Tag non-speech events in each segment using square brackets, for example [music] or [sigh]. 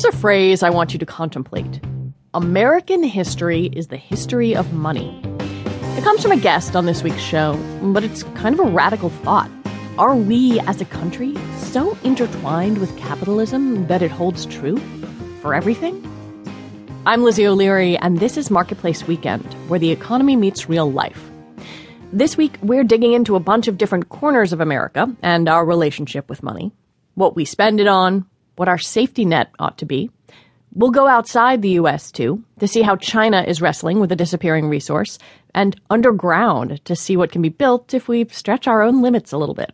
Here's a phrase I want you to contemplate American history is the history of money. It comes from a guest on this week's show, but it's kind of a radical thought. Are we as a country so intertwined with capitalism that it holds true for everything? I'm Lizzie O'Leary, and this is Marketplace Weekend, where the economy meets real life. This week, we're digging into a bunch of different corners of America and our relationship with money, what we spend it on, what our safety net ought to be. We'll go outside the U.S. too to see how China is wrestling with a disappearing resource, and underground to see what can be built if we stretch our own limits a little bit.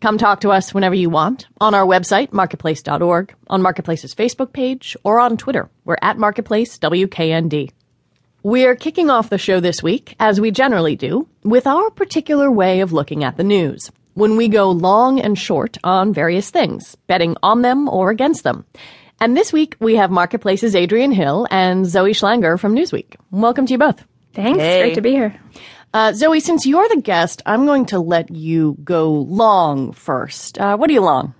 Come talk to us whenever you want on our website, marketplace.org, on Marketplace's Facebook page, or on Twitter. We're at Marketplace WKND. We're kicking off the show this week, as we generally do, with our particular way of looking at the news. When we go long and short on various things, betting on them or against them. And this week we have Marketplace's Adriene Hill and Zoe Schlanger from Newsweek. Welcome to you both. Thanks. Hey. Great to be here. Uh, Zoe, since you're the guest, I'm going to let you go long first. Uh, what are you long?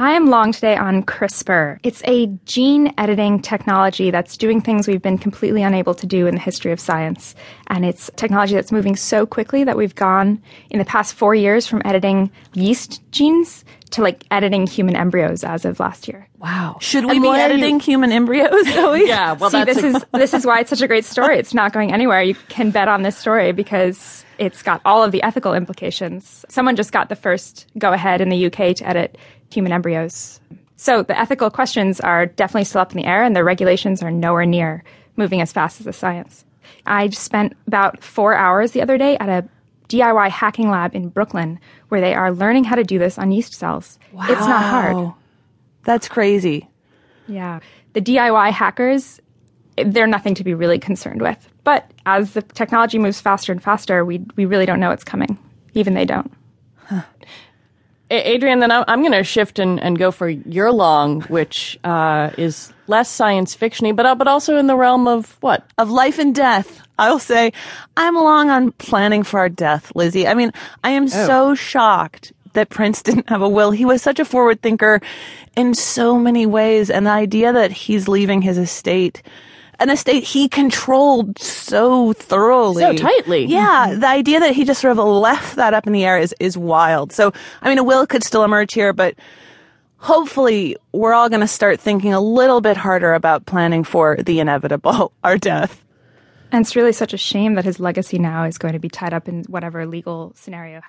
I am long today on CRISPR. It's a gene editing technology that's doing things we've been completely unable to do in the history of science. And it's technology that's moving so quickly that we've gone in the past four years from editing yeast genes to like editing human embryos as of last year. Wow. Should we And be why are you- editing human embryos, [laughs] Zoe? Yeah, well, See, that's this is this is why it's such a great story. It's not going anywhere. You can bet on this story because it's got all of the ethical implications. Someone just got the first go ahead in the UK to edit human embryos. So the ethical questions are definitely still up in the air, and the regulations are nowhere near moving as fast as the science. I just spent about four hours the other day at a DIY hacking lab in Brooklyn where they are learning how to do this on yeast cells. It's not hard. That's crazy. Yeah. The DIY hackers, they're nothing to be really concerned with. But as the technology moves faster and faster, we, we really don't know what's coming. Even they don't. A- Adriene, then I'm, going to shift and, and go for your long, which uh, is less science fictiony, but uh, but also in the realm of what? Of life and death. I'll say I'm long on planning for our death, Lizzie. I mean, I am so shocked that Prince [laughs] didn't have a will. He was such a forward thinker in so many ways. And the idea that he's leaving his estate, an estate he controlled so thoroughly. So tightly. Yeah. Mm-hmm. The idea that he just sort of left that up in the air is, is wild. So, I mean, a will could still emerge here, but hopefully we're all going to start thinking a little bit harder about planning for the inevitable, [laughs] our mm-hmm. death. And it's really such a shame that his legacy now is going to be tied up in whatever legal scenario